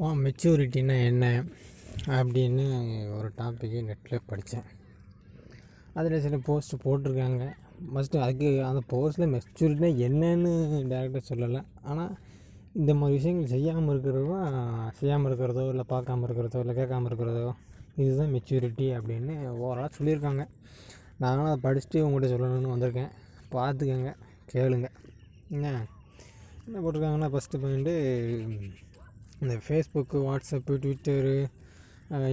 மெச்சூரிட்டினா என்ன அப்படின்னு ஒரு டாப்பிக்கு நெட்டில் படித்தேன் அதில் சில போஸ்ட் போட்டிருக்காங்க ஃபஸ்ட்டு அதுக்கு அந்த போஸ்ட்டில் மெச்சூரிட்டினா என்னன்னு டேரெக்டாக சொல்லலை. ஆனால் இந்த மாதிரி விஷயங்கள் செய்யாமல் இருக்கிறதோ செய்யாமல் இருக்கிறதோ இல்லை பார்க்காம இருக்கிறதோ இல்லை கேட்காம இருக்கிறதோ இதுதான் மெச்சூரிட்டி அப்படின்னு ஓவராலாக சொல்லியிருக்காங்க. நானும் அதை படிச்சுட்டு உங்கள்கிட்ட சொல்லணும்னு வந்திருக்கேன். பார்த்துக்கங்க கேளுங்க. என்ன? என்ன போட்டிருக்காங்கன்னா ஃபஸ்ட்டு பாயிண்ட்டு இந்த Facebook WhatsApp Twitter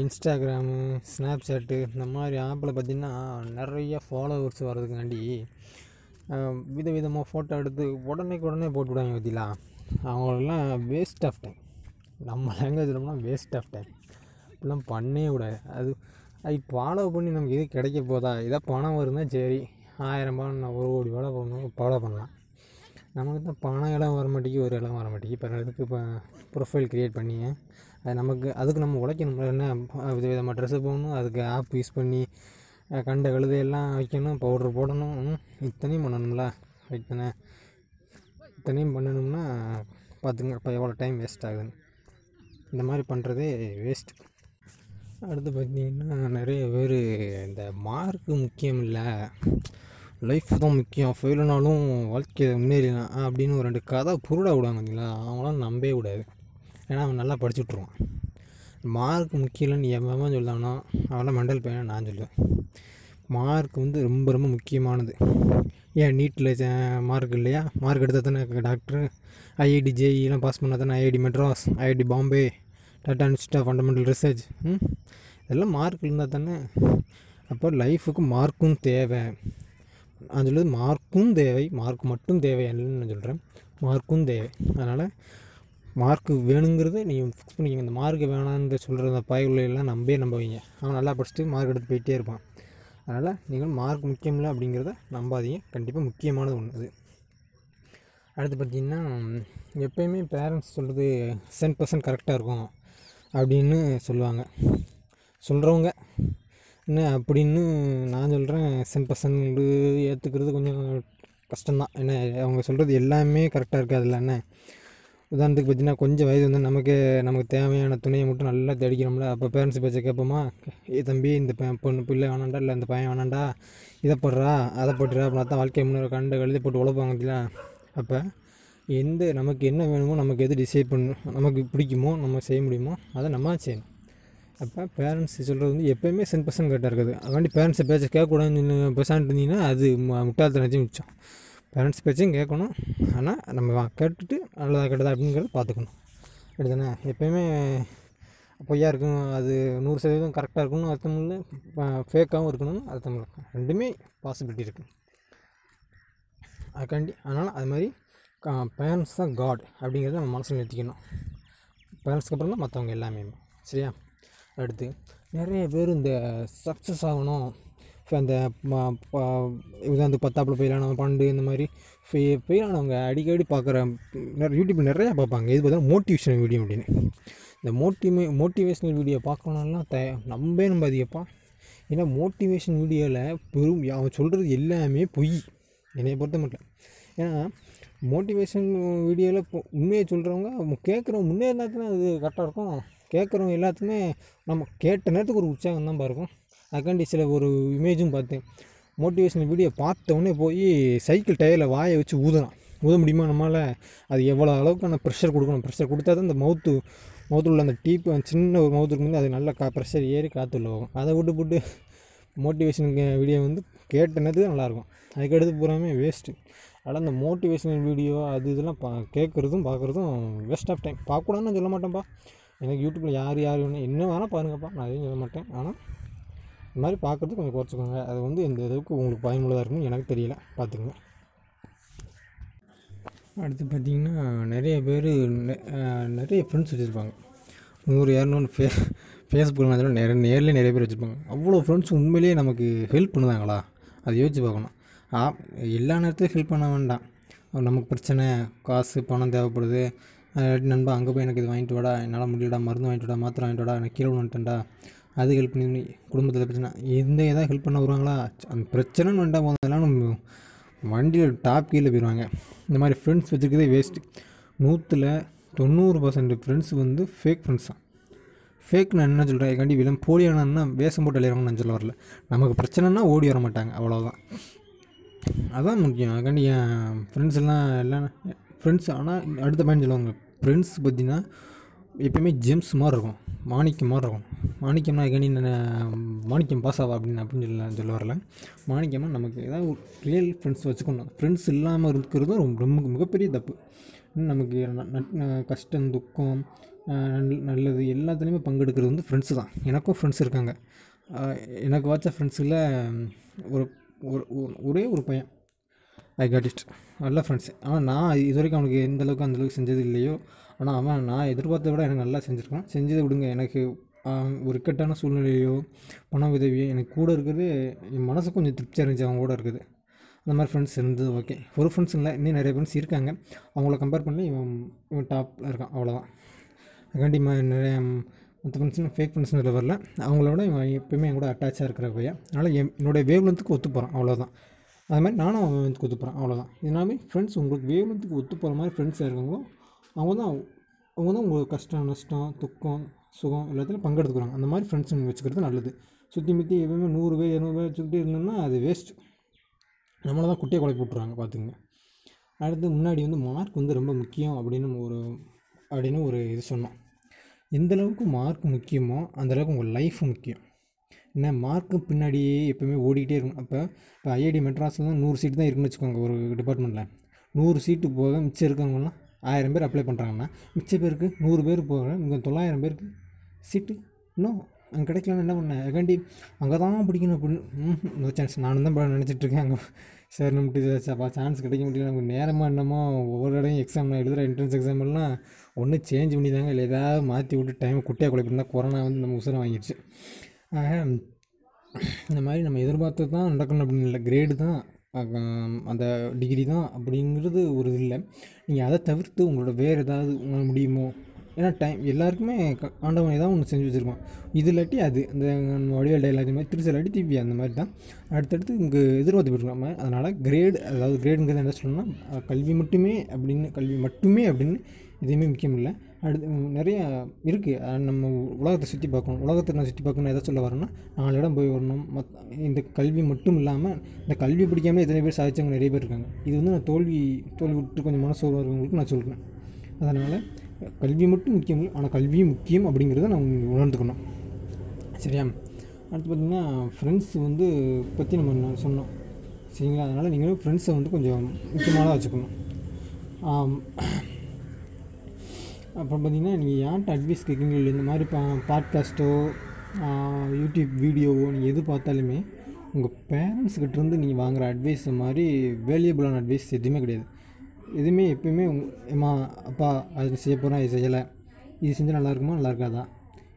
Instagram Snapchat இந்த மாதிரி ஆப்பில் பார்த்திங்கன்னா நிறைய ஃபாலோவர்ஸ் வர்றதுக்காண்டி விதவிதமாக ஃபோட்டோ எடுத்து உடனேக்கு உடனே போட்டு விடாங்க பார்த்தீங்களா அவங்களெல்லாம் வேஸ்ட் ஆஃப் டைம் நம்ம லாங்குவேஜ் சொல்லணும்னா வேஸ்ட் ஆஃப் டைம் இப்படிலாம் பண்ணவே கூடாது. அது அது ஃபாலோ பண்ணி நமக்கு எது கிடைக்க போதா? இதாக பணம் வருதுன்னா சரி ஆயிரம் பணம் ஒரு கோடி வேலை பண்ணணும் ஃபாலோ பண்ணலாம். நமக்கு தான் பணம் இடம் வர மாட்டேங்கி ஒரு இடம் வர மாட்டேங்கி இப்போ அதுக்கு இப்போ ப்ரொஃபைல் க்ரியேட் பண்ணி அது நமக்கு அதுக்கு நம்ம உழைக்கணும். என்ன வித விதமாக ட்ரெஸ்ஸு போடணும் அதுக்கு ஆப் யூஸ் பண்ணி கண்ட கழுதையெல்லாம் வைக்கணும் பவுட்ரு போடணும். இத்தனையும் பண்ணணும்ல. இத்தனை இத்தனையும் பண்ணணும்னா பார்த்துங்க இப்போ எவ்வளோ டைம் வேஸ்ட் ஆகுதுன்னு. இந்த மாதிரி பண்ணுறதே வேஸ்ட் அடுத்து பார்த்தீங்கன்னா நிறைய பேர் இந்த மார்க்கு முக்கியம் இல்லை. லைஃப் தான் முக்கியம். ஃபெயிலுனாலும் வாழ்க்கையில் முன்னேறிடலாம் அப்படின்னு ஒரு ரெண்டு கதை புருடா விடுவாங்க பார்த்தீங்களா அவங்களாம் நம்பவே விடாது ஏன்னா அவன் நல்லா படிச்சுட்ருவான் மார்க் முக்கியம் இல்லைன்னு எவன் சொல்லுவானோ அவெல்லாம் மெண்டல் பையன் நான் சொல்லுவேன். மார்க் வந்து ரொம்ப ரொம்ப முக்கியமானது. ஏன் நீட்டில் மார்க் இல்லையா? மார்க் எடுத்தால் தானே டாக்டர் ஐஐடி ஜேஇலாம் பாஸ் பண்ணால் தானே IIT Madras IIT Bombay Tata institute of fundamental research இதெல்லாம் மார்க் இருந்தால் தானே. அப்போ லைஃபுக்கு மார்க்கும் தேவை. நான் மார்க்கும் தேவை மார்க் மட்டும் தேவை இல்லைன்னு நான் சொல்கிறேன் மார்க்கும் தேவை. அதனால் மார்க்கு வேணுங்கிறத நீங்கள் ஃபிக்ஸ் பண்ணிக்கங்க. இந்த மார்க்கு வேணான்னு சொல்கிற அந்த பயவுலையெல்லாம் நம்பே நம்புவீங்க அவன் நல்லா படிச்சுட்டு மார்க் எடுத்து போயிட்டே இருப்பான். அதனால் நீங்கள் மார்க் முக்கியம் இல்லை அப்படிங்கிறத நம்பாதீங்க. கண்டிப்பாக முக்கியமானது ஒன்று அது. அடுத்து பார்த்திங்கன்னா எப்போயுமே பேரண்ட்ஸ் சொல்கிறது சென் பர்சன்ட் கரெக்டாக இருக்கும் அப்படின்னு சொல்லுவாங்க. சொல்கிறவங்க என்ன அப்படின்னு நான் சொல்கிறேன் சென் பசங்க ஏற்றுக்கிறது கொஞ்சம் கஷ்டம்தான். என்ன அவங்க சொல்கிறது எல்லாமே கரெக்டாக இருக்காதுல்ல என்ன? உதாரணத்துக்கு பார்த்தீங்கன்னா கொஞ்சம் வயது வந்து நமக்கு நமக்கு தேவையான துணையை மட்டும் நல்லா தேடிக்கிறோம்ல. அப்போ பேரண்ட்ஸ் பேச்சை கேட்போமா? ஏ தம்பி இந்த ப- பொண்ணு பிள்ளை வேணாண்டா இல்லை இந்த பையன் வேணாண்டா இதை போடுறா அதை போட்டுறா அப்படின்னா தான் வாழ்க்கை முன்னேற கண்டு கழுதி போட்டு உழைப்பாங்க இல்லையா அப்போ எந்த நமக்கு என்ன வேணுமோ நமக்கு எது டிசைட் பண்ணணும் நமக்கு பிடிக்குமோ நம்ம செய்ய முடியுமோ அதை நம்ம செய்யணும். அப்போ பேரண்ட்ஸ் சொல்கிறது வந்து எப்போயுமே சென் பர்சன்ட் கரெக்டாக இருக்குது அதுக்காண்டி பேரண்ட்ஸை பேச்சை கேட்கக்கூடாதுன்னு பெர்சன்ட் இருந்தீங்கன்னா அது முட்டாள்தனத்தையும் மிச்சம். பேரண்ட்ஸ் பேச்சையும் கேட்கணும். ஆனால் நம்ம வா- கேட்டுட்டு நல்லதா கெட்டதா அப்படிங்கிறத பார்த்துக்கணும். அப்படிதானே? எப்போயுமே பொய்யா இருக்கும் அது நூறு சதவீதம் கரெக்டாக இருக்கணும் அர்த்தம் இல்லை. ஃபேக்காகவும் இருக்கணும்னு அர்த்தம் இல்லை. ரெண்டுமே பாசிபிலிட்டி இருக்குது அதுக்காண்டி அதனால் அது மாதிரி பேரண்ட்ஸ் தான் காட் அப்படிங்கிறத நம்ம மனசில் நிறுத்திக்கணும். பேரண்ட்ஸ்க்கு அப்புறம் தான் மற்றவங்க எல்லாமே சரியா? அடுத்து நிறைய பேர் இந்த சக்ஸஸ் ஆகணும். இப்போ அந்த ம- ப- உதாரணத்துக்கு பத்தாப்புல ஃபெயிலானவங்க பண்டு இந்த மாதிரி ஃபெ ஃபெயிலானவங்க அடிக்கடி பார்க்குற யூடியூப் நிறையா பார்ப்பாங்க. இது பார்த்தா மோட்டிவேஷனல் வீடியோ அப்படின்னு. இந்த மோட்டிவே மோட்டிவேஷனல் வீடியோ பார்க்கணுன்னா த நம்பே நம்பவே அதிகப்பா ஏன்னா மோட்டிவேஷன் வீடியோவில் பெரும் அவன் சொல்கிறது எல்லாமே பொய். என்னை பொறுத்த மட்டும். ஏன்னா மோட்டிவேஷன் வீடியோவில் உண்மையை சொல்கிறவங்க கேட்குறவங்க முன்னேறினா தானே அது கரெக்டாக இருக்கும். கேட்குறவங்க எல்லாத்துக்குமே நம்ம கேட்ட நேரத்துக்கு ஒரு உற்சாகம் தான் இருக்கும் அதுக்காண்டி சில ஒரு இமேஜும் பார்த்தேன். மோட்டிவேஷனல் வீடியோ பார்த்தவொடனே போய் சைக்கிள் டயரில் வாயை வச்சு ஊதலாம் ஊத முடியுமா நம்மளால் அது எவ்வளோ அளவுக்கான ப்ரெஷர் கொடுக்கணும்? ப்ரெஷர் கொடுத்தா தான் அந்த மவுத்து மவுத்தில் உள்ள அந்த டீப் சின்ன ஒரு மவுத்துக்கு இருக்கும்போது அது நல்லா கா ப்ரெஷர் ஏறி காற்று உள்ள போகும் அதை விட்டு போட்டு மோட்டிவேஷன் வீடியோ வந்து கேட்ட நேரத்துக்கு நல்லாயிருக்கும். அதுக்கடுத்து பூராமே வேஸ்ட்டு அதனால் அந்த மோட்டிவேஷனல் வீடியோ அது இதெல்லாம் பா கேட்குறதும் பார்க்குறதும் வேஸ்ட் ஆஃப் டைம் பார்க்கக்கூடாதுன்னு சொல்ல மாட்டேன்ப்பா எனக்கு யூடியூப்பில் யார் யார் வேணும் என்ன வேணால் பாருங்கப்பா. நான் எதுவும் சொல்ல மாட்டேன். ஆனால் இந்த மாதிரி பார்க்குறது கொஞ்சம் குறைச்சிக்கோங்க. அது வந்து எந்த அளவுக்கு உங்களுக்கு பயனுள்ளதாக இருக்குன்னு எனக்கு தெரியல. பார்த்துக்கங்க. அடுத்து பார்த்திங்கன்னா நிறைய பேர் நிறைய ஃப்ரெண்ட்ஸ் வச்சுருப்பாங்க. நூறு இரநூறு ஃபே ஃபேஸ்புக்கில் நான் நிறைய நேரில் நிறைய பேர் வச்சுருப்பாங்க. அவ்வளோ ஃப்ரெண்ட்ஸ் உண்மையிலேயே நமக்கு ஹெல்ப் பண்ணுதாங்களா? அதை யோசிச்சு பார்க்கணும். ஆ எல்லா நேரத்துலையும் ஹெல்ப் பண்ண வேண்டாம். நமக்கு பிரச்சனை காசு பணம் தேவைப்படுது. இல்லாட்டி நண்பா அங்கே போய் எனக்கு இது வாங்கிட்டு வாடா என்னால் முடியலடா மருந்து வாங்கிட்டு வாடா மாத்திரை வாங்கிட்டு வாடா எனக்கு கீழே வந்துட்டேன்டா அது ஹெல்ப் பண்ணி குடும்பத்தில் பிரச்சனை. எந்த ஏதாவது ஹெல்ப் பண்ண வருவாங்களா? அந்த பிரச்சனைன்னு வந்துட்டால் போதெல்லாம் நம்ம வண்டியில் டாப் கீழே போயிடுவாங்க இந்த மாதிரி ஃப்ரெண்ட்ஸ் வச்சுருக்கதே வேஸ்ட்டு நூற்றில் தொண்ணூறு பர்சன்ட் ஃப்ரெண்ட்ஸ் வந்து ஃபேக் ஃப்ரெண்ட்ஸ் தான். ஃபேக் நான் என்ன சொல்கிறேன் ஏகாண்டி விலம் போலியானா வேஷம் போட்டு அலையிறவங்க நான் சொல்ல வரல. நமக்கு பிரச்சனைனா ஓடி வர மாட்டாங்க அவ்வளோதான் அதான் முக்கியம். அதுக்காண்டி என் ஃப்ரெண்ட்ஸ் எல்லாம் எல்லாம் ஃப்ரெண்ட்ஸ் ஆனால் அடுத்த பாயிண்ட் சொல்லுவாங்க. ஃப்ரெண்ட்ஸ் பார்த்தீங்கன்னா எப்பயுமே ஜெம்ஸ் மாதிரி இருக்கும். மாணிக்கம் மாதிரி இருக்கும். மாணிக்கம்னா அதுக்காண்டி நான் மாணிக்கம் பாஸ் ஆவா அப்படின்னு அப்படின்னு சொல்ல சொல்ல வரல. மாணிக்கமாக நமக்கு ஏதாவது ஒரு ரியல் ஃப்ரெண்ட்ஸ் வச்சுக்கணும். ஃப்ரெண்ட்ஸ் இல்லாமல் இருக்கிறது ரொம்ப ரொம்ப மிகப்பெரிய தப்பு. நமக்கு நட்- கஷ்டம் துக்கம் நல்- நல்லது எல்லாத்துலேயுமே பங்கெடுக்கிறது வந்து ஃப்ரெண்ட்ஸு தான். எனக்கும் ஃப்ரெண்ட்ஸ் இருக்காங்க. எனக்கு வாட்ச ஃப்ரெண்ட்ஸில் ஒரு ஒரு- ஒரே ஒரு பையன். ஐ கட் இட் நல்ல ஃப்ரெண்ட்ஸ் ஆனால் நான் இது வரைக்கும் அவனுக்கு எந்த அளவுக்கு அந்த அளவுக்கு செஞ்சது இல்லையோ ஆனால் அவன் நான் எதிர்பார்த்த விட எனக்கு நல்லா செஞ்சுருக்கான். செஞ்சதை விடுங்க. எனக்கு ஒரு இக்கட்டான சூழ்நிலையோ பண உதவியோ எனக்கு கூட இருக்கிறது என் மனசு கொஞ்சம் திருப்தியாக இருந்துச்சு அவங்க கூட இருக்குது. அந்த மாதிரி ஃப்ரெண்ட்ஸ் இருந்தது ஓகே ஒரு ஃப்ரெண்ட்ஸ் இல்லை இன்னும் நிறைய ஃப்ரெண்ட்ஸ் இருக்காங்க. அவங்கள கம்பேர் பண்ணி இவன் இவன் டாப்பில் இருக்கான் அவ்வளோதான் அதுக்காண்டி நிறைய மற்ற ஃப்ரெண்ட்ஸ்னு ஃபேக் ஃப்ரெண்ட்ஸ்னு சொல்ல வரல. அவங்களோட இவன் எப்பயுமே என் கூட அட்டாச்சாக இருக்கிற பையன். அதனால் என் என்னுடைய வேவ்லென்த்துக்கு ஒத்து போகிறான் அவ்வளோதான் அது மாதிரி நானும் அவன் வந்து ஒத்து போகிறேன் அவ்வளோதான் இதனாலே ஃப்ரெண்ட்ஸ் உங்களுக்கு வேவலத்துக்கு ஒத்து போகிற மாதிரி ஃப்ரெண்ட்ஸ் இருக்காங்களோ அவங்க தான் அவங்க தான் உங்களுக்கு கஷ்டம் நஷ்டம் துக்கம் சுகம் எல்லாத்துலையும் பங்கெடுத்துக்கிறாங்க அந்த மாதிரி ஃப்ரெண்ட்ஸ் நீங்கள் வச்சுக்கிறது நல்லது. சுற்றி முற்றி எப்பவுமே நூறு பேர் இரநூறு பேர் வச்சுக்கிட்டே இருந்தோம்னா அது வேஸ்ட் நம்மளை தான் குட்டியை குழப்பி விட்ருவாங்க பார்த்துங்க அடுத்து முன்னாடி வந்து மார்க் வந்து ரொம்ப முக்கியம் அப்படின்னு ஒரு அப்படின்னு ஒரு இது சொன்னோம். எந்தளவுக்கு மார்க் முக்கியமோ அந்தளவுக்கு உங்கள் லைஃப் முக்கியம். என்ன மார்க்கு பின்னாடியே எப்போயுமே ஓடிக்கிட்டே இருக்கும் அப்போ இப்போ ஐஐடி மெட்ராஸில் தான் நூறு சீட்டு தான் இருக்குன்னு வச்சுக்கோங்க ஒரு டிபார்ட்மெண்ட்டில் நூறு சீட்டு போக மிச்சம் இருக்கவங்கலாம் ஆயிரம் பேர் அப்ளை பண்ணுறாங்கன்னா மிச்ச பேருக்கு நூறு பேர் போக இங்கே தொள்ளாயிரம் பேருக்கு சீட்டு இன்னும் அங்கே கிடைக்கலன்னு என்ன பண்ணேன் ஏகாண்டி அங்கே தான் பிடிக்கணும் அப்படின்னு. நோ சான்ஸ் நானும் தான் நினச்சிட்ருக்கேன் நினைச்சிட்டு அங்கே சார் நம்மட்டு சாப்பா சான்ஸ் கிடைக்க முடியல. நமக்கு நேரமாக என்னமோ ஒவ்வொரு இடையும் எக்ஸாம் நான் எழுதுகிற என்ட்ரன்ஸ் எக்ஸாம் எல்லாம் ஒன்று சேஞ்ச் பண்ணி தாங்க இல்லை ஏதாவது மாற்றி விட்டு டைம் குட்டியாக குழப்பிருந்தா கொரோனா வந்து நம்ம உசுரம் வாங்கிடுச்சு ஆக இந்த மாதிரி நம்ம எதிர்பார்த்தது தான் நடக்கணும் அப்படின்னு இல்லை. கிரேடு தான் அந்த டிகிரி தான் அப்படிங்கிறது ஒரு இது இல்லை. நீங்கள் அதை தவிர்த்து உங்களோட வேறு ஏதாவது உங்களால் முடியுமோ? ஏன்னா டைம் எல்லாருக்குமே ஆண்டவன் ஏதாவது ஒன்று செஞ்சு வச்சுருப்பான். இது இல்லாட்டி அது இந்த வடிவேல் டைலாக் மாதிரி திருச்சி இல்லாட்டி திவ்வி அந்த மாதிரி தான். அடுத்தடுத்து இங்கே எதிர்பார்த்து போயிருக்காம அதனால் கிரேடு அதாவது கிரேடுங்கிறது என்ன சொல்லணும்னா கல்வி மட்டுமே அப்படின்னு கல்வி மட்டுமே அப்படின்னு எதுவுமே முக்கியம் இல்லை. அடுத்து நிறையா இருக்குது நம்ம உலகத்தை சுற்றி பார்க்கணும். உலகத்தை நான் சுற்றி பார்க்கணும் எதை சொல்ல வரேன்னா நாலு இடம் போய் வரணும். மத் இந்த கல்வி மட்டும் இல்லாமல் இந்த கல்வி பிடிக்காமல் எத்தனை பேர் சாதித்தவங்க நிறைய பேர் இருக்காங்க. இது வந்து நான் தோல்வி தோல்வி விட்டு கொஞ்சம் மனசு வரவங்களுக்கு நான் சொல்கிறேன் அதனால் கல்வி மட்டும் முக்கியம் ஆனால் கல்வியும் முக்கியம் அப்படிங்கிறத நம்ம உணர்ந்துக்கணும். சரியா? அடுத்து பார்த்திங்கன்னா ஃப்ரெண்ட்ஸ் வந்து பற்றி நம்ம நான் சொன்னோம். சரிங்களா? அதனால் நீங்களும் ஃப்ரெண்ட்ஸை வந்து கொஞ்சம் முக்கியமானதாக வச்சுக்கணும். அப்புறம் பார்த்தீங்கன்னா நீங்கள் யார்கிட்ட அட்வைஸ் கேட்குறீங்களோ இந்த மாதிரி பா பாட்காஸ்ட்டோ யூடியூப் வீடியோவோ நீங்கள் எது பார்த்தாலுமே உங்கள் பேரண்ட்ஸ்கிட்டேருந்து நீங்கள் வாங்குகிற அட்வைஸ் மாதிரி வேல்யூபிளான அட்வைஸ் எதுவுமே கிடையாது. எதுவுமே எப்பயுமே அம்மா அப்பா அது செய்ய போகிறேன் இது செய்யலை. இது செஞ்சால் நல்லா இருக்குமா நல்லா இருக்காதா?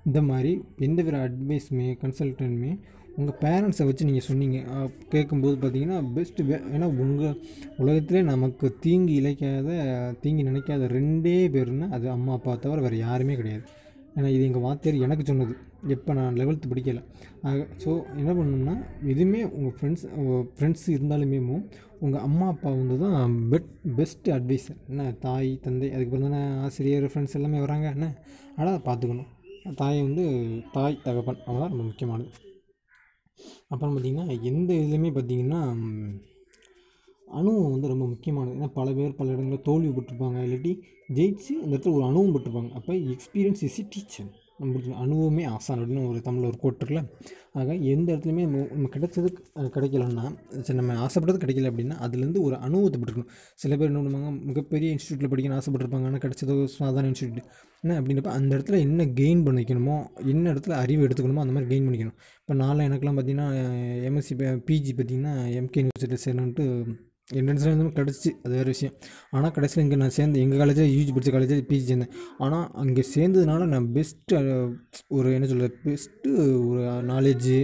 இந்த மாதிரி எந்த வித அட்வைஸுமே கன்சல்டன்ட்டுமே உங்கள் பேரண்ட்ஸை வச்சு நீங்கள் சொன்னீங்க. கேட்கும்போது பார்த்தீங்கன்னா பெஸ்ட்டு வே ஏன்னா உங்கள் உலகத்திலே நமக்கு தீங்கு இழைக்காத தீங்கு நினைக்காத ரெண்டே பேருன்னா அது அம்மா அப்பா தவிர வேறு யாருமே கிடையாது. ஏன்னா இது எங்கள் வாத்தியார் எனக்கு சொன்னது. எப்போ நான் லெவல்த்து படிக்கலை. ஸோ என்ன பண்ணணும்னா எதுவுமே உங்கள் ஃப்ரெண்ட்ஸ் ஃப்ரெண்ட்ஸ் இருந்தாலுமே உங்கள் அம்மா அப்பா வந்து தான் பெட் பெஸ்ட்டு அட்வைஸர் என்ன தாய் தந்தை அதுக்கப்புறம் தானே ஆசிரியர் ஃப்ரெண்ட்ஸ் எல்லாமே வராங்க. என்ன? ஆனால் பார்த்துக்கணும். தாயை வந்து தாய் தகப்பன். அவங்க தான் ரொம்ப முக்கியமானது. அப்புறம் பார்த்திங்கன்னா எந்த இதுலேயுமே பார்த்திங்கன்னா அணுவும் வந்து ரொம்ப முக்கியமானது. ஏன்னா பல பேர் பல இடங்களில் தோல்வி பட்டிருப்பாங்க இல்லாட்டி ஜெயிச்சு அந்த இடத்துல ஒரு அணுவும் பட்டிருப்பாங்க அப்போ எக்ஸ்பீரியன்ஸ் இஸ் டீச்சர் நம்மளுக்கு அணுவுமே ஆசான் அப்படின்னு ஒரு தமிழில் ஒரு கோட் இருக்குல்ல. ஆக எந்த இடத்துலையுமே நம்ம நம்ம கிடைச்சது கிடைக்கலன்னா சரி நம்ம ஆசைப்பட்டது கிடைக்கல அப்படின்னா அதுலேருந்து ஒரு அனுபவத்தை பட்டுருக்கணும் சில பேர் என்ன பண்ணுவாங்க மிகப்பெரிய இன்ஸ்டியூட்டில் படிக்கணும்னு ஆசைப்பட்டிருப்பாங்க ஆனால் கிடைச்சது ஒரு சாதாரண இன்ஸ்டியூட் என்ன அப்படின்றப்ப அந்த இடத்துல என்ன கெயின் பண்ணிக்கணுமோ என்ன இடத்துல அறிவு எடுத்துக்கணுமோ அந்த மாதிரி கெயின் பண்ணிக்கணும். இப்போ நான்லாம் எனக்குலாம் பார்த்தீங்கன்னா எம்எஸ்சி பிஜி பார்த்தீங்கன்னா எம்கே யூனிவர்சிட்டியில் சேரணுன்ட்டு என்ட்ரன்ஸில் வந்து கிடச்சி அது வேறு விஷயம். ஆனால் கடைசியில் இங்கே நான் சேர்ந்து எங்கள் காலேஜில் யூஜி படித்த காலேஜில் பிஜி சேர்ந்தேன். ஆனால் அங்கே சேர்ந்ததுனால நான் பெஸ்ட்டு ஒரு என்ன சொல்கிறது பெஸ்ட்டு ஒரு நாலேஜு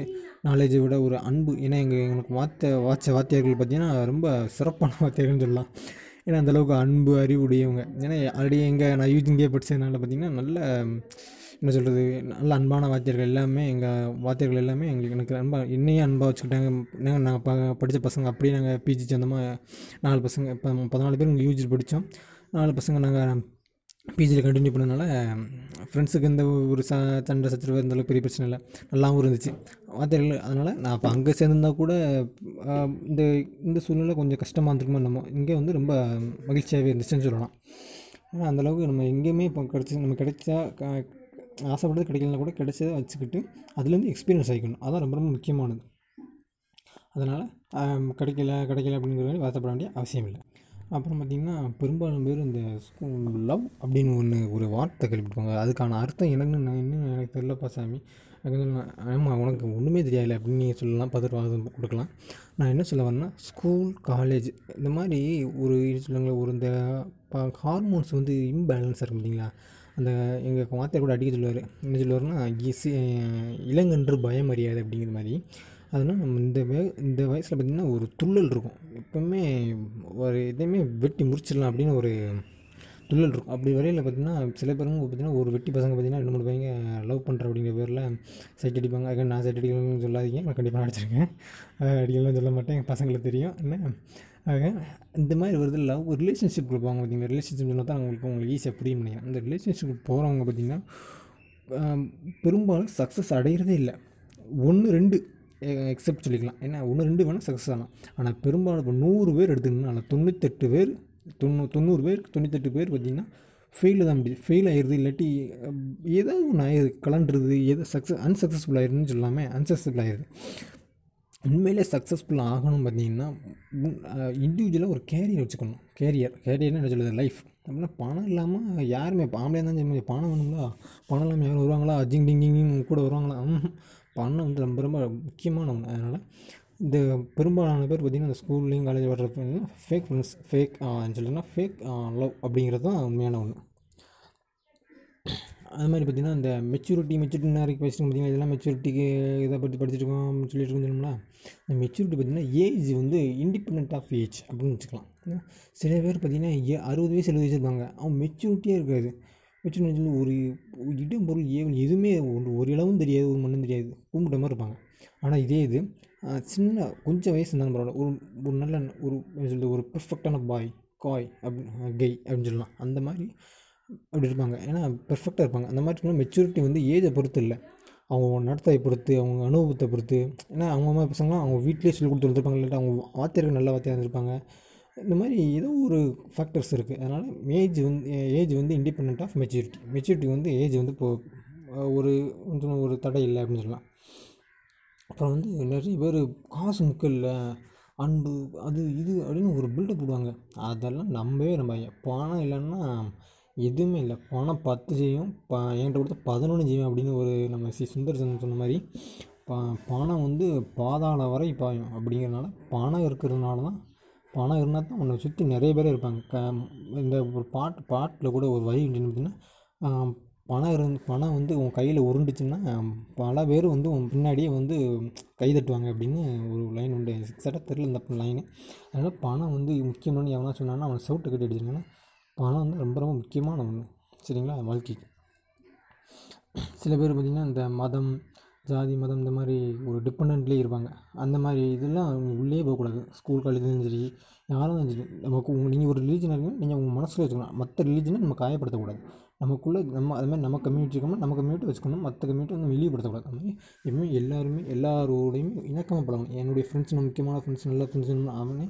நாலேஜை விட ஒரு அன்பு. ஏன்னா எங்கள் எங்களுக்கு வாத்த வாச்ச வாத்தியார்கள் பார்த்தீங்கன்னா ரொம்ப சிறப்பான வாத்தியார்கள்னு சொல்லலாம். ஏன்னா அந்தளவுக்கு அன்பு அறிவுடையவங்க ஏன்னா ஆல்ரெடி எங்கள் நான் யூஜிங்கே படித்ததுனால பார்த்திங்கன்னா நல்ல என்ன சொல்கிறது நல்ல அன்பான வாத்தியர்கள் எல்லாமே எங்கள் வாத்தியர்கள் எல்லாமே எங்களுக்கு எனக்கு அன்பாக என்னையே அன்பாக வச்சுக்கிட்டாங்க. நாங்கள் நாங்கள் ப படித்த பசங்க அப்படியே நாங்கள் பிஜி சேர்ந்தோமா நாலு பசங்க இப்போ பதினாலு பேர் இங்கே யூஜி படித்தோம் நாலு பசங்க நாங்கள் பிஜியில் கண்டினியூ பண்ணனால ஃப்ரெண்ட்ஸுக்கு எந்த ஒரு ச சண்டை சச்சரவு இருந்தாலும் பெரிய பிரச்சனை இல்லை. நல்லாவும் இருந்துச்சு. வாத்தியார்கள் அதனால் நான் இப்போ அங்கே சேர்ந்துருந்தா கூட இந்த இந்த சூழ்நிலை கொஞ்சம் கஷ்டமாக இருந்திருக்குமோ நம்ம இங்கே வந்து ரொம்ப மகிழ்ச்சியாகவே இருந்துச்சுன்னு சொல்லலாம். ஏன்னா அந்தளவுக்கு நம்ம எங்கேயுமே இப்போ கிடச்சி நம்ம கிடைச்சா க ஆசைப்பட்டது கிடைக்கலனா கூட கிடைச்சதை வச்சுக்கிட்டு அதுலேருந்து எக்ஸ்பீரியன்ஸ் ஆகிக்கணும். அதான் ரொம்ப ரொம்ப முக்கியமானது. அதனால் கிடைக்கல கிடைக்கல அப்படிங்கிற மாதிரி வருத்தப்பட வேண்டிய அவசியம் இல்லை. அப்புறம் பார்த்திங்கன்னா பெரும்பாலும் பேர் இந்த லவ் அப்படின்னு ஒன்று ஒரு வார்த்தை கேள்விப்படுவாங்க அதுக்கான அர்த்தம் எனக்கு நான் இன்னும் எனக்கு தெரியலப்பா சாமி. ஆமாம் உனக்கு ஒன்றுமே தெரியாது அப்படின்னு நீங்கள் சொல்லலாம் பதில் கொடுக்கலாம். நான் என்ன சொல்ல வரேன்னா ஸ்கூல் காலேஜ் இந்த மாதிரி ஒரு இது சொல்லுங்களேன் ஒரு இந்த ஹார்மோன்ஸ் வந்து இம்பேலன்ஸாக இருக்கும் பார்த்தீங்களா? அந்த எங்கள் வார்த்தை கூட அடிக்க சொல்லுவார். என்ன சொல்லுவார்னா இசி இளங்கன்று பயம் அறியாது அப்படிங்கிற மாதிரி. அதனால் நம்ம இந்த வே இந்த வயசில் பார்த்திங்கன்னா ஒரு துள்ளல் இருக்கும். எப்போவுமே ஒரு எதையுமே வெட்டி முடிச்சிடலாம் அப்படின்னு ஒரு துள்ளல் இருக்கும். அப்படி வரையில் பார்த்திங்கன்னா சில பேருங்க பார்த்திங்கன்னா ஒரு வெட்டி பசங்க பார்த்திங்கன்னா ரெண்டு மூணு பையங்க லவ் பண்ணுற அப்படிங்கிற பேரில் சைட் அடிப்பாங்க. அதுக்காக நான் சைட் அடிக்கணும்னு சொல்லாதீங்க. நான் கண்டிப்பாக அடிச்சிருக்கேன் அடிக்கலாம் சொல்ல மாட்டேன். எங்கள் பசங்களுக்கு தெரியும். என்ன? ஆக இந்த மாதிரி வருது இல்லை ஒரு ரிலேஷன்ஷிப் போவாங்க பார்த்தீங்கன்னா ரிலேஷன்ஷிப் சொன்னால் தான் அவங்களுக்கு உங்களுக்கு ஈஸியாக புரியும் நினைக்கிறேன். அந்த ரிலேஷன்ஷிப் போகிறவங்க பார்த்திங்கன்னா பெரும்பாலும் சக்ஸஸ் அடைகிறதே இல்லை. ஒன்று ரெண்டு எக்ஸப்ட் சொல்லிக்கலாம். ஏன்னா ஒன்று ரெண்டு வேணால் சக்ஸஸ் ஆகலாம். ஆனால் பெரும்பாலும் இப்போ நூறு பேர் எடுத்துக்கணும்னா தொண்ணூத்தெட்டு பேர் தொண்ணூ தொண்ணூறு பேர் தொண்ணூத்தெட்டு பேர் பார்த்திங்கன்னா ஃபெயிலில் தான் முடியுது. ஃபெயில் ஆயிடுது இல்லாட்டி ஏதாவது ஏதோ ஒன்று ஆயிடுது. கலண்டுறது எது சக்ஸஸ் அன்சக்ஸஸ்ஃபுல் ஆயிருதுன்னு சொல்லாமே அன்சக்ஸஸ்ஃபுல் ஆயிடுது உண்மையிலே சக்ஸஸ்ஃபுல் ஆகணும் பார்த்தீங்கன்னா இண்டிவிஜுவலாக ஒரு கேரியர் வச்சுக்கணும். கேரியர் கேரியர்னு என்ன சொல்லுது லைஃப் அப்படின்னா பணம் இல்லாமல் யாருமே இப்போ தான் இருந்தாலும் சரி பணம் வேணுங்களா பணம் இல்லாமல் யாரும் வருவாங்களா? அஜிங் டிங் டிங் கூட வருவாங்களா? பணம் வந்து ரொம்ப ரொம்ப முக்கியமான ஒன்று அதனால் இந்த பெரும்பாலான பேர் பார்த்திங்கன்னா இந்த ஸ்கூல்லையும் காலேஜ் வர்ற ஃபேக் ஃப்ரெண்ட்ஸ் ஃபேக் சொல்லுன்னா ஃபேக் லவ் அப்படிங்கிறது தான் உண்மையான ஒன்று அது மாதிரி பார்த்திங்கன்னா இந்த மெச்சூரிட்டி மெச்சூரிட்டி நிறைய பேசிட்டு பார்த்திங்கன்னா இதெல்லாம் மெச்சூரிட்டிக்கு இதை பற்றி படிச்சுட்டு இருக்கோம் அப்படின்னு சொல்லிட்டு இருக்கோம்ல இந்த மெச்சூரிட்டி பார்த்திங்கன்னா ஏஜ் வந்து இண்டிபெண்ட் ஆஃப் ஏஜ் அப்படின்னு வச்சுக்கலாம். சில பேர் பார்த்திங்கன்னா ஏ அறுபது வயசு எழுபது வயசு இருப்பாங்க. அவன் மெச்சூரிட்டியாக இருக்காது. மெச்சூரிட்டி சொல்லி ஒரு இடம் பொருள் ஏவல் எதுவுமே ஒரு ஒரு இளவும் தெரியாது ஒரு மண்ணும் தெரியாது கும்பிட்ட மாதிரி இருப்பாங்க. ஆனால் இதே இது சின்ன கொஞ்சம் வயசு இருந்தாலும் பரவாயில்ல. ஒரு ஒரு நல்ல ஒரு என்ன ஒரு பெர்ஃபெக்டான பாய் காய் அப்படின்னு கெய் அப்படின்னு சொல்லலாம். அந்த மாதிரி அப்படி இருப்பாங்க. ஏன்னா பெர்ஃபெக்டாக இருப்பாங்க. அந்த மாதிரி மெச்சூரிட்டி வந்து ஏஜை பொறுத்து இல்லை. அவங்க நடத்தையை பொறுத்து அவங்க அனுபவத்தை பொறுத்து. ஏன்னா அவங்க மாதிரி பசங்களாம் அவங்க வீட்டிலேயே சொல்லி கொடுத்து வந்துருப்பாங்க. இல்லாட்டா அவங்க வாத்தியாருக்கு நல்ல வாத்தியார் இருந்திருப்பாங்க. இந்த மாதிரி ஏதோ ஒரு ஃபேக்டர்ஸ் இருக்குது அதனால் ஏஜ் வந்து ஏஜ் வந்து இண்டிபெண்ட் ஆஃப் மெச்சூரிட்டி மெச்சூரிட்டி வந்து ஏஜ் வந்து இப்போ ஒரு கொஞ்சம் ஒரு தடை இல்லை அப்படின்னு சொல்லலாம். அப்புறம் வந்து நிறைய பேர் காசு முக்கியம் இல்லை அன்பு அது இது அப்படின்னு ஒரு பில்டப் போடுவாங்க. அதெல்லாம் நம்பவே நம்ம பணம் இல்லைன்னா எதுவுமே இல்லை. பணம் பத்து ஜெயம் ப என்கிட்ட கொடுத்த பதினொன்று ஜெயம் அப்படின்னு ஒரு நம்ம சி சுந்தரசன் சொன்ன மாதிரி ப பணம் வந்து பாதாள வரை பாயும் அப்படிங்கிறனால பணம் இருக்கிறதுனால தான் பணம் இருந்தால் தான் உன்னை சுற்றி நிறைய பேர் இருப்பாங்க. க இந்த ஒரு பாட்டு பாட்டில் கூட ஒரு வரி பார்த்தீங்கன்னா பணம் இருந்து பணம் வந்து உன் கையில் உருண்டுச்சுன்னா பல பேர் வந்து உன் பின்னாடியே வந்து கை தட்டுவாங்க அப்படின்னு ஒரு லைன் உண்டு. எக்ஸாக்டாக தெரில இந்த லைனு அதனால் பணம் வந்து முக்கியம்னு எவனா சொன்னான்னா அவனை சவுட்டு கட்டி அடிச்சிருங்கன்னா பணம் வந்து ரொம்ப ரொம்ப முக்கியமான ஒன்று சரிங்களா? வாழ்க்கைக்கு. சில பேர் பார்த்திங்கன்னா இந்த மதம் ஜாதி மதம் இந்த மாதிரி ஒரு டிபெண்ட்லேயே இருப்பாங்க. அந்த மாதிரி இதெல்லாம் அவங்க உள்ளே போகக்கூடாது. ஸ்கூல் காலேஜ்லையும் சரி யாரும் சரி. நமக்கு உங்கள் நீங்கள் ஒரு ரிலீஜன் இருக்கீங்க நீங்கள் உங்கள் மனசில் வச்சுக்கணும். மற்ற ரிலீஜனை நம்ம காயப்படுத்தக்கூடாது. நமக்குள்ளே நம்ம அது மாதிரி நம்ம கம்யூனிட்டி இருக்கோம்னா நம்ம கம்யூனிட்டி வச்சுக்கணும். மற்ற கம்யூனிட்டி வந்து வெளியப்படுத்தக்கூடாது அது மாதிரி எப்பவுமே எல்லாருமே எல்லாரோடையுமே இணக்கமாக பழகணும். என்னுடைய ஃப்ரெண்ட்ஸ் முக்கியமான ஃப்ரெண்ட்ஸ் நல்ல ஃப்ரெண்ட்ஸ் அவனே